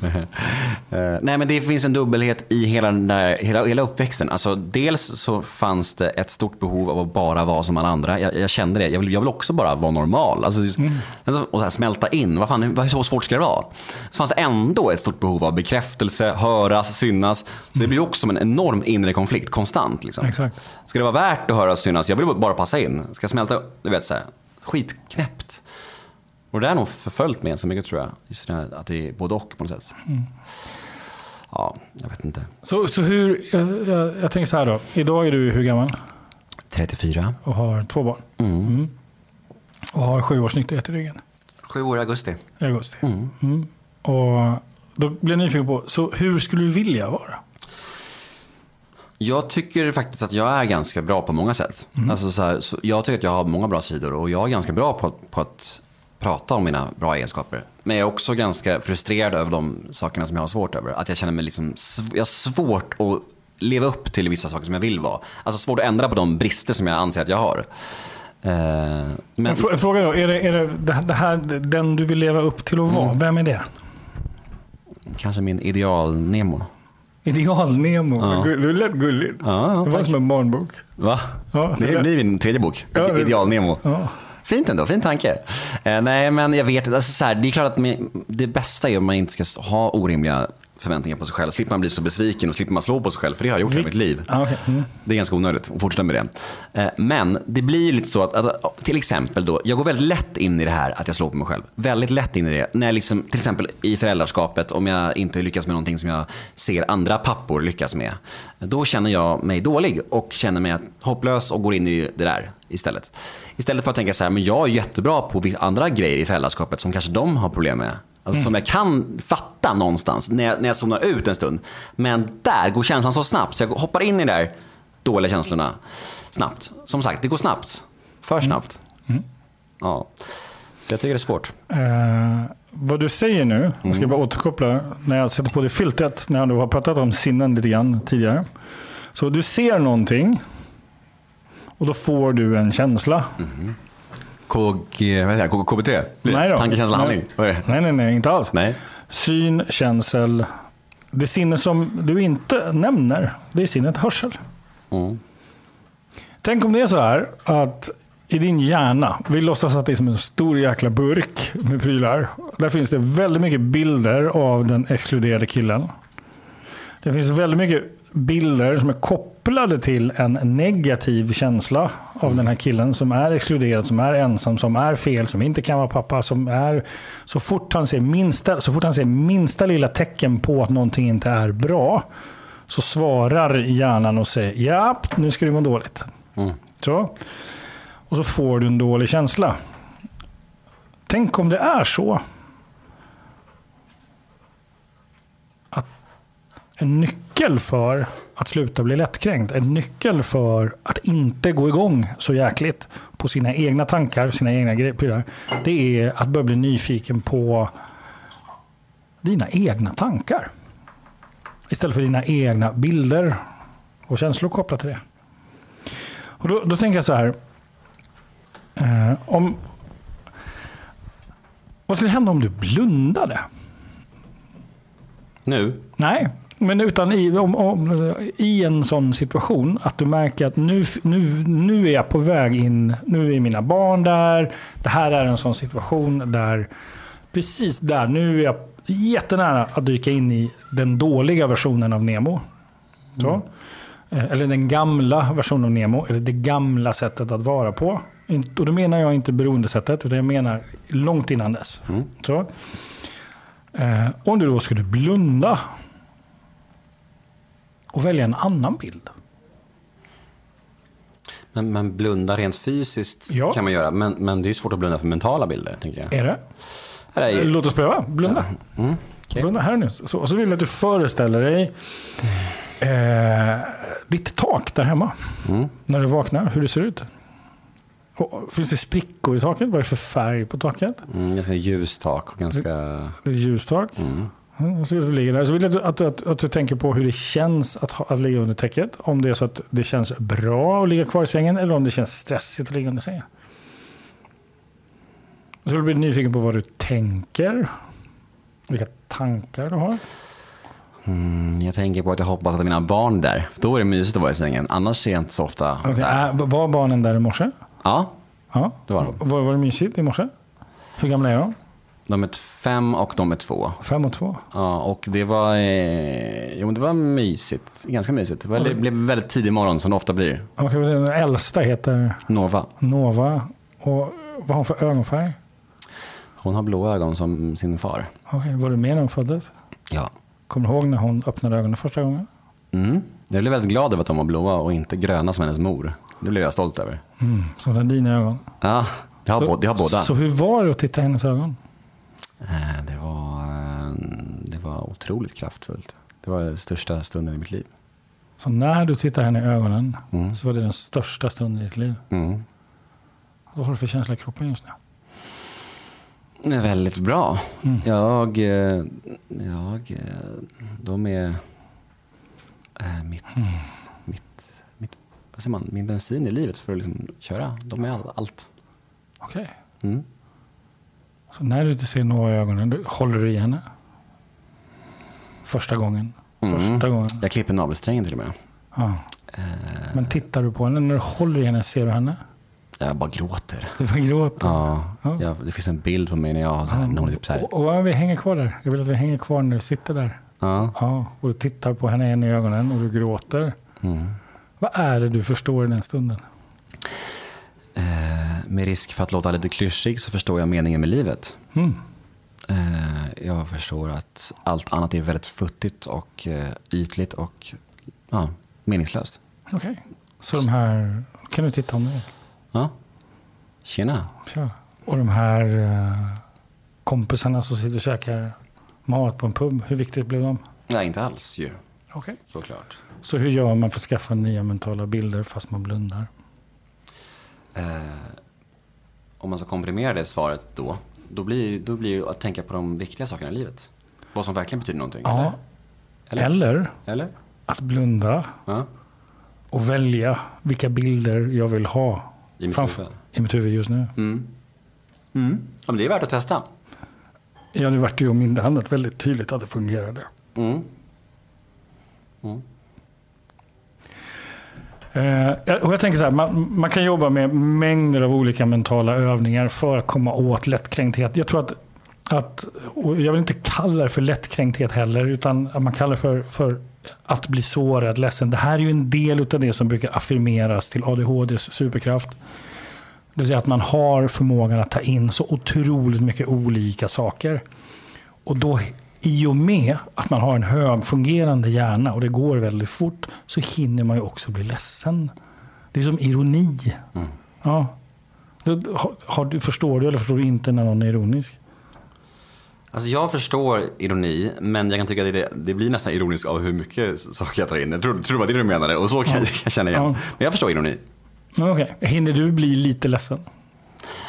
Eh, Nej men det finns en dubbelhet i hela, den där, hela, hela uppväxten. Alltså, dels så fanns det ett stort behov av att bara vara som alla andra. Jag, jag kände det. Jag vill, jag vill också bara vara normal. Alltså, alltså, och så här, smälta in. Vad fan, hur, så svårt ska det vara? Så fanns det ändå ett stort behov av bekräftelse, höras, synas. Så det blir också som en enorm inre konflikt konstant. Liksom. Exakt. Ska det vara värt att höras synas? Jag vill bara passa in. Ska jag smälta, du vet så här, skitknäppt. Och det är nog förföljt med en så mycket tror jag. Just det här, att det är både och på något sätt. Ja, jag vet inte. Så, så hur, jag, jag, jag tänker så här då. Idag är du hur gammal? 34. Och har två barn. Mm. Och har sju års nykterhet i ryggen. Sju år i augusti. I augusti. Mm. Mm. Och då blir jag nyfiken på, så hur skulle du vilja vara? Jag tycker faktiskt att jag är ganska bra på många sätt. Alltså så här, så jag tycker att jag har många bra sidor och jag är ganska bra på, på att prata om mina bra egenskaper. Men jag är också ganska frustrerad över de sakerna som jag har svårt över. Att jag känner mig liksom, jag har svårt att leva upp till vissa saker som jag vill vara. Alltså svårt att ändra på de brister som jag anser att jag har. Eh, En men, frå- Fråga då, är det, är det, det här den du vill leva upp till att vara? Mm. Vem är det? kanske min ideal-Nemo. Ideal-Nemo. Ja. Det är lätt gulligt. Ja, det var tack. som en barnbok. Va? Ja, det det- blir min tredje bok. Ja, Ideal-Nemo. Ja. Fint ändå, fin tanke. Eh, nej, men jag vet alltså, så här, Det är klart att det bästa är om man inte ska ha orimliga förväntningar på sig själv. Slipper man bli så besviken och slipper man slå på sig själv. För det har jag gjort Vi- mitt liv. Okej. Mm. Det är ganska onödigt att fortsätta med det. Eh, Men det blir ju lite så att, att, till exempel då, jag går väldigt lätt in i det här att jag slår på mig själv. Väldigt lätt in i det. När jag liksom, till exempel i föräldraskapet, om jag inte lyckas med någonting som jag ser andra pappor lyckas med. Då känner jag mig dålig och känner mig hopplös och går in i det där istället. Istället för att tänka så här, men jag är jättebra på andra grejer i föräldraskapet som kanske de har problem med. Alltså som jag kan fatta någonstans när jag, när jag zonar ut en stund. Men där går känslan så snabbt så jag hoppar in i de där dåliga känslorna snabbt. Som sagt, det går snabbt. För snabbt. Ja. Så jag tycker det är svårt. Eh, vad du säger nu, jag Mm. ska bara återkoppla när jag sätter på det filtret, när du har pratat om sinnen lite grann tidigare. Så du ser någonting och då får du en känsla. KG, vad säger jag, KBT? Nej då. Tanke, känsla, Nej. handling? Det? Nej, nej, nej, inte alls. Nej. Syn, känsel. Det sinne som du inte nämner, det är sinnet hörsel. Mm. Tänk om det är så här att i din hjärna, vi låtsas att det är som en stor jäkla burk med prylar. Där finns det väldigt mycket bilder av den exkluderade killen. Det finns väldigt mycket bilder som är kopplade till en negativ känsla av den här killen som är exkluderad, som är ensam, som är fel, som inte kan vara pappa, som är... Så fort han ser minsta, så fort han ser minsta lilla tecken på att någonting inte är bra så svarar hjärnan och säger ja, nu ska det må dåligt. Mm. Så. Och så får du en dålig känsla. Tänk om det är så en nyckel för att sluta bli lättkränkt, en nyckel för att inte gå igång så jäkligt på sina egna tankar, sina egna gre- prylar, det är att börja bli nyfiken på dina egna tankar. Istället för dina egna bilder och känslor kopplat till det. Och då, då tänker jag så här. Eh, om, vad skulle hända om du blundade? Nu? Nej, men utan i, om, om, i en sån situation att du märker att nu, nu, nu är jag på väg in, nu är mina barn där. Det här är en sån situation där, precis där, nu är jag jättenära att dyka in i den dåliga versionen av Nemo. Så. Eh, Eller den gamla versionen av Nemo, eller det gamla sättet att vara på. Och då menar jag inte beroendesättet, utan jag menar långt innan dess. Mm. Så. Eh, om du då skulle blunda och välja en annan bild. Men, men blunda rent fysiskt Ja. kan man göra. Men, men det är svårt att blunda för mentala bilder, tänker jag. Är det? Eh, Låt oss pröva. Blunda. Mm, okej. Blunda här nu. Så, och så vill jag att du föreställer dig eh, ditt tak där hemma. Mm. När du vaknar, hur det ser ut. Och, finns det sprickor i taket? Vad är det för färg på taket? Mm, ganska ljust tak och ganska... Det är ett ljustak. Mm. Mm, så vill du ligga där. Så vill jag att, att, att, du tänker på hur det känns att, att ligga under täcket. Om det är så att det känns bra att ligga kvar i sängen eller om det känns stressigt att ligga under sängen. Så vill du bli nyfiken på vad du tänker. Vilka tankar du har. Mm, jag tänker på att jag hoppas att mina barn är där. Då är det mysigt att vara i sängen. Annars är jag inte så ofta Okay. där. Äh, var barnen där i morse? Ja, Ja. det var de. Var, var det mysigt i morse? Hur gamla är de? De är fem och de är två. Fem och två? Ja, och det var, eh, jo, det var mysigt. Ganska mysigt. Det, var, det blev väldigt tidig morgon som det ofta blir. Okay, den äldsta heter Nova. Nova. Och vad har hon för ögonfärg? Hon har blå ögon som sin far. Okay, var du med när hon föddes? Ja. Kommer du ihåg när hon öppnade ögonen första gången? Mm. Jag blev väldigt glad över att de var blåa och inte gröna som hennes mor. Det blev jag stolt över. Mm, som dina ögon. Ja, jag har, så, båda, jag har båda. Så hur var det att titta i hennes ögon? Eh, Det var, eh, det var otroligt kraftfullt. Det var den största stunden i mitt liv. Så när du tittar henne i ögonen Mm. så var det den största stunden i ditt liv. Mm. Vad har du för känsla i kroppen just nu? Det är väldigt bra. Mm. Jag, eh, jag, de är, eh, mitt, mitt, mitt, vad säger man, min bensin i livet för att liksom köra. De är all, allt. Okej. Mm. Så när du inte ser Noah i ögonen, du, håller du i henne? Första gången? Första gången? Jag klipper navelsträngen till och med. Ja. Eh, Men tittar du på henne, när du håller i henne, ser du henne? jag bara gråter. Du bara gråter. Ja, Ja. jag, det finns en bild på mig när jag har så här, är typ så här. Och, och vi hänger kvar där. Jag vill att vi hänger kvar när du sitter där. Ja. Ja, och du tittar på henne in i ögonen och du gråter. Mm. Vad är det du förstår i den stunden? Eh, med risk för att låta lite klyschig så förstår jag meningen med livet. Mm. Eh, jag förstår att allt annat är väldigt futtigt och eh, ytligt och ja, meningslöst. Okej. Så de här... Kan du titta om det? Ja. Tjena. Tja. Och de här eh, kompisarna som sitter och käkar mat på en pub. Hur viktigt blev de? Nej, inte alls ju. Okej. Såklart. Så hur gör man för att skaffa nya mentala bilder fast man blundar? Eh, om man ska komprimera det svaret då, då blir, då blir det att tänka på de viktiga sakerna i livet. Vad som verkligen betyder någonting. Ja. Eller? Eller, Eller? Eller? att blunda Ja. och välja vilka bilder jag vill ha I mitt framför, huvud. i mitt huvud just nu. Mm. Mm. Ja, men det är värt att testa. Ja, det vart ju om inte annat väldigt tydligt att det fungerade. Mm. Mm. Eh, och jag tänker så här, man, man kan jobba med mängder av olika mentala övningar för att komma åt lättkränkthet. Jag tror att, att och jag vill inte kalla det för lättkränkthet heller, utan att man kallar det för, för att bli sårad, ledsen. Det här är ju en del av det som brukar affirmeras till ADHDs superkraft. Det vill säga att man har förmågan att ta in så otroligt mycket olika saker. Och då i och med att man har en högfungerande hjärna och det går väldigt fort så hinner man ju också bli ledsen. Det är som ironi. Mm. Ja. Har, har du, förstår du eller förstår du inte när någon är ironisk? Alltså jag förstår ironi, men jag kan tycka att det, det blir nästan ironiskt av hur mycket saker jag tar in. Jag tror, tror det var det du menade och så kan jag, kan jag känna igen. Ja. Men jag förstår ironi. Okej, hinner du bli lite ledsen?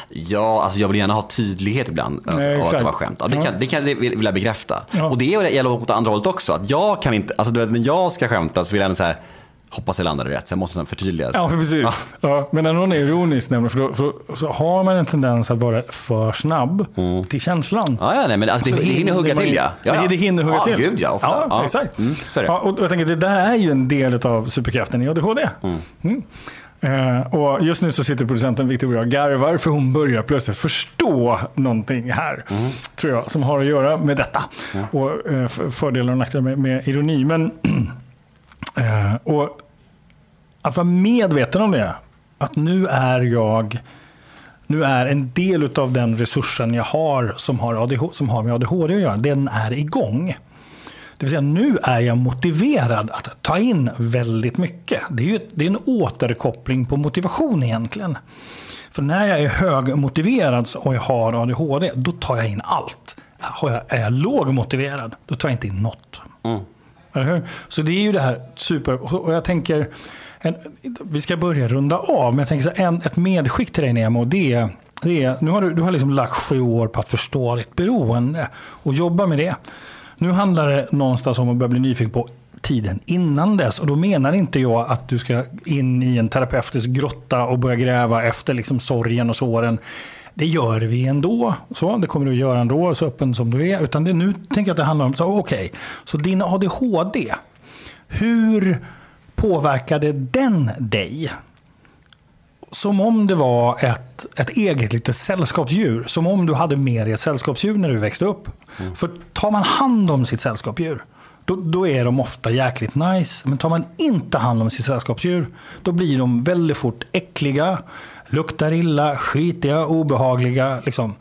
Ja, alltså jag vill gärna ha tydlighet ibland att, Nej, av att det var skämt. Ja, det, Ja. kan, det, kan, det vill jag bekräfta. Ja. Och det gäller åt andra hållet också. Att jag kan inte, alltså du vet, när jag ska skämta så vill jag ändå så här, hoppas jag landade rätt, så jag måste förtydliga. Ja, precis. Ja. men när någon är ironisk, nämligen, för då, för så har man en tendens att vara för snabb till känslan. Ja, ja, nej, men alltså, det, Så det hinner hugga till ja. ja, ja. Det hinner hugga ja, till. gud ja. Ofta. Ja, ja. exakt. Mm. Ja, och jag tänker, det där är ju en del av superkraften i ADHD. Mm. Eh, och just nu så sitter producenten Victoria och garvar för hon börjar plötsligt förstå någonting här. Mm. Tror jag, som har att göra med detta. Och eh, för- fördelar och nackdelar med, med ironi. Men, eh, och att vara medveten om det. Att nu är jag nu är en del av den resursen jag har som har, ADHD, som har med ADHD att göra, den är igång. Det vill säga nu är jag motiverad att ta in väldigt mycket. Det är, ju, det är en återkoppling på motivation egentligen. För när jag är högmotiverad och jag har ADHD, då tar jag in allt. Är jag lågmotiverad, då tar jag inte in något. Mm. Så det är ju det här super... Och jag tänker... En, vi ska börja runda av, men jag tänker så en, ett medskick till dig Nemo. Det är, det är, nu har du, du har liksom lagt sju år på att förstå ditt beroende och jobba med det. Nu handlar det någonstans om att börja bli nyfiken på tiden innan dess. Och då menar inte jag att du ska in i en terapeutisk grotta och börja gräva efter liksom sorgen och såren. Det gör vi ändå. Så, det kommer du att göra ändå, så öppen som du är. Utan det, nu tänker jag att det handlar om, så okej, så din ADHD, hur påverkade den dig? Som om det var ett, ett eget litet sällskapsdjur. Som om du hade med dig ett sällskapsdjur när du växte upp. För tar man hand om sitt sällskapsdjur, då, då är de ofta jäkligt nice. Men tar man inte hand om sitt sällskapsdjur, då blir de väldigt fort äckliga, luktar illa, skitiga, obehagliga. Liksom.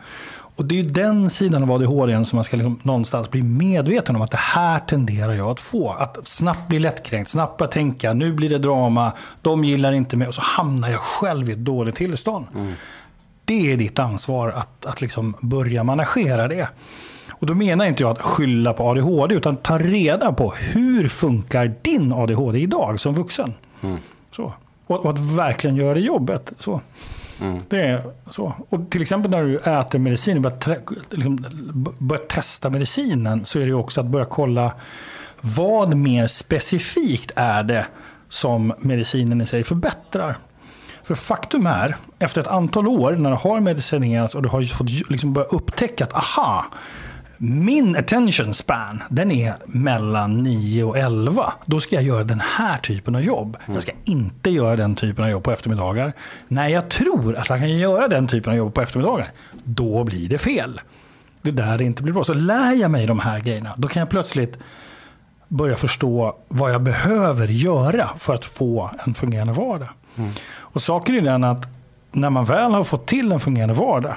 Och det är ju den sidan av ADHD som man ska liksom någonstans bli medveten om att det här tenderar jag att få. Att snabbt bli lättkränkt, snabbt börja tänka, nu blir det drama, de gillar inte mig och så hamnar jag själv i ett dåligt tillstånd. Det är ditt ansvar att, att liksom börja managera det. Och då menar inte jag att skylla på ADHD, utan ta reda på hur funkar din ADHD idag som vuxen. Så. Och, och att verkligen göra det jobbet. Så. Mm. Det är så. Och till exempel när du äter medicin, börjar, liksom, börjar testa medicinen, så är det också att börja kolla vad mer specifikt är det som medicinen i sig förbättrar? För faktum är, efter ett antal år när du har medicinerats och du har fått liksom börjat upptäcka att aha, min attention span, den är mellan 9 och 11. Då ska jag göra den här typen av jobb. Jag ska inte göra den typen av jobb på eftermiddagar. När jag tror att jag kan göra den typen av jobb på eftermiddagar, då blir det fel. Det är där inte blir bra. Så lär jag mig de här grejerna, då kan jag plötsligt börja förstå vad jag behöver göra för att få en fungerande vardag. Mm. Och saken är den att när man väl har fått till en fungerande vardag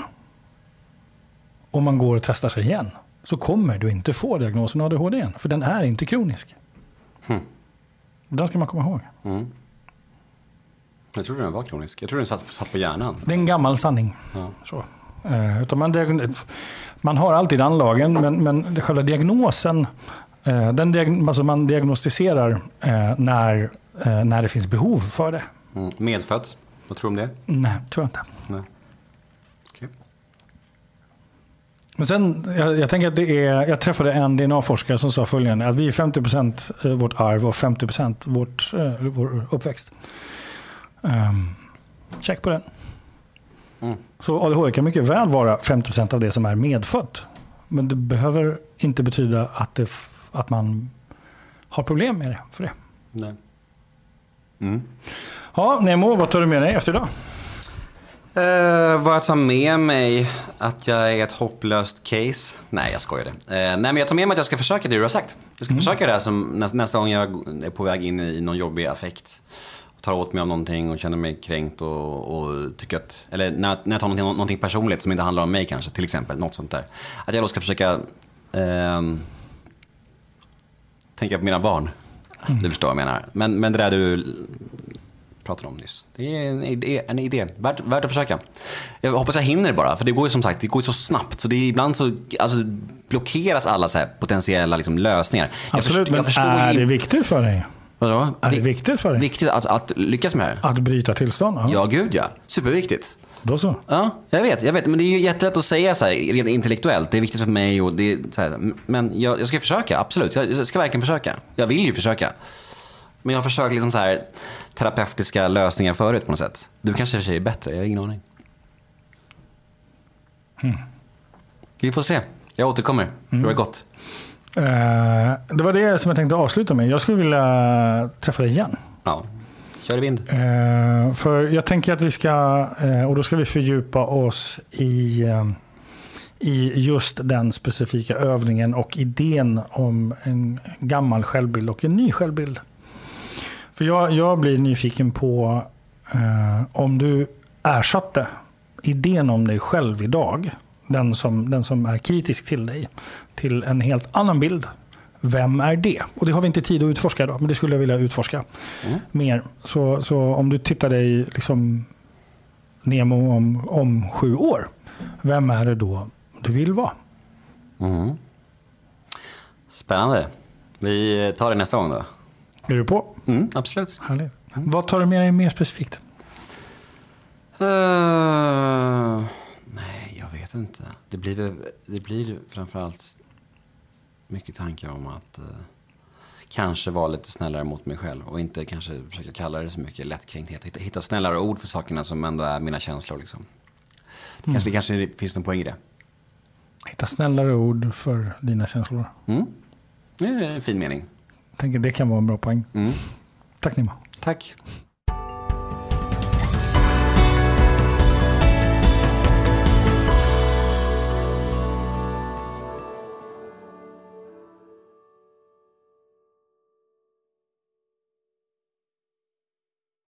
och man går och testar sig igen så kommer du inte få diagnosen ADHD. För den är inte kronisk. Mm. Den ska man komma ihåg. Mm. Jag trodde den var kronisk. Jag trodde den satt, satt på hjärnan. Det är en gammal sanning. Ja. Så. Eh, utan man, man har alltid anlagen, men, men själva diagnosen, eh, den diagn, alltså man diagnostiserar eh, när, eh, när det finns behov för det. Mm. Medfött? Vad tror du om det? Nej, tror jag inte. Nej. Men sen, jag, jag, tänker att det är, jag träffade en DNA-forskare som sa följande, att vi är 50% vårt arv och 50% vårt, äh, vår uppväxt. Um, check på den. Mm. Så ADHD kan mycket väl vara 50% av det som är medfött. Men det behöver inte betyda att, det, att man har problem med det för det. Nej. Mm. Ja, Nemo, vad tar du med dig efter idag? Uh, vad jag tar med mig, att jag är ett hopplöst case. Nej, jag skojar det. Uh, nej, men jag tar med mig att jag ska försöka det du har sagt. Jag ska mm. försöka det som nästa, nästa gång jag är på väg in i någon jobbig affekt. Tar åt mig av någonting och känner mig kränkt och, och tycker att, eller när, när jag tar någonting, någonting personligt som inte handlar om mig kanske, till exempel, något sånt där. Att jag då ska försöka uh, tänka på mina barn. Mm. Du förstår vad jag menar. Men, men det där du pratade om nyss. Det är en idé, en idé. Värt, värt att försöka. Jag hoppas jag hinner bara, för det går ju som sagt det går så snabbt. Så det är ibland så alltså, blockeras alla så potentiella liksom, lösningar. Absolut, jag förstår, men är det viktigt för dig? Vadå? Är det viktigt för dig? Viktigt att, att lyckas med det här? Att bryta tillstånd? Ja, ja gud ja. Superviktigt. Då så. Ja, jag vet, jag vet. Men det är ju jättelätt att säga så här, rent intellektuellt. Det är viktigt för mig och det så här, Men jag, jag, ska försöka, absolut. Jag ska verkligen försöka. Jag vill ju försöka. Men jag har försökt liksom så här, terapeutiska lösningar förut på något sätt. Du kanske är bättre, jag har ingen aning. Hmm. Vi får se. Jag återkommer. Mm. Hur har det gått? Uh, det var det som jag tänkte avsluta med. Jag skulle vilja träffa dig igen. Ja, kör i vind. Uh, för jag tänker att vi ska, uh, och då ska vi fördjupa oss i, i just den specifika övningen och idén om en gammal självbild och en ny självbild. För jag, jag blir nyfiken på eh, om du ersatte idén om dig själv idag, den som, den som är kritisk till dig, till en helt annan bild. Vem är det? Och det har vi inte tid att utforska idag, men det skulle jag vilja utforska mm. mer. Så, så om du tittar dig liksom Nemo om, om sju år, vem är det då du vill vara? Mm. Spännande. Vi tar det nästa gång då. Är du på? Mm, absolut. Härligt. Mm. Vad tar du med dig mer specifikt? Uh, nej, jag vet inte. Det blir, det blir framförallt mycket tankar om att uh, kanske vara lite snällare mot mig själv och inte kanske försöka kalla det så mycket lättkränkthet. Hitta, hitta snällare ord för sakerna som ändå är mina känslor. Liksom. Mm. kanske, det kanske finns någon poäng i det. Hitta snällare ord för dina känslor. Mm. Det är en fin mening tänker det kan vara en bra poäng. Mm. Tack Nima. Tack.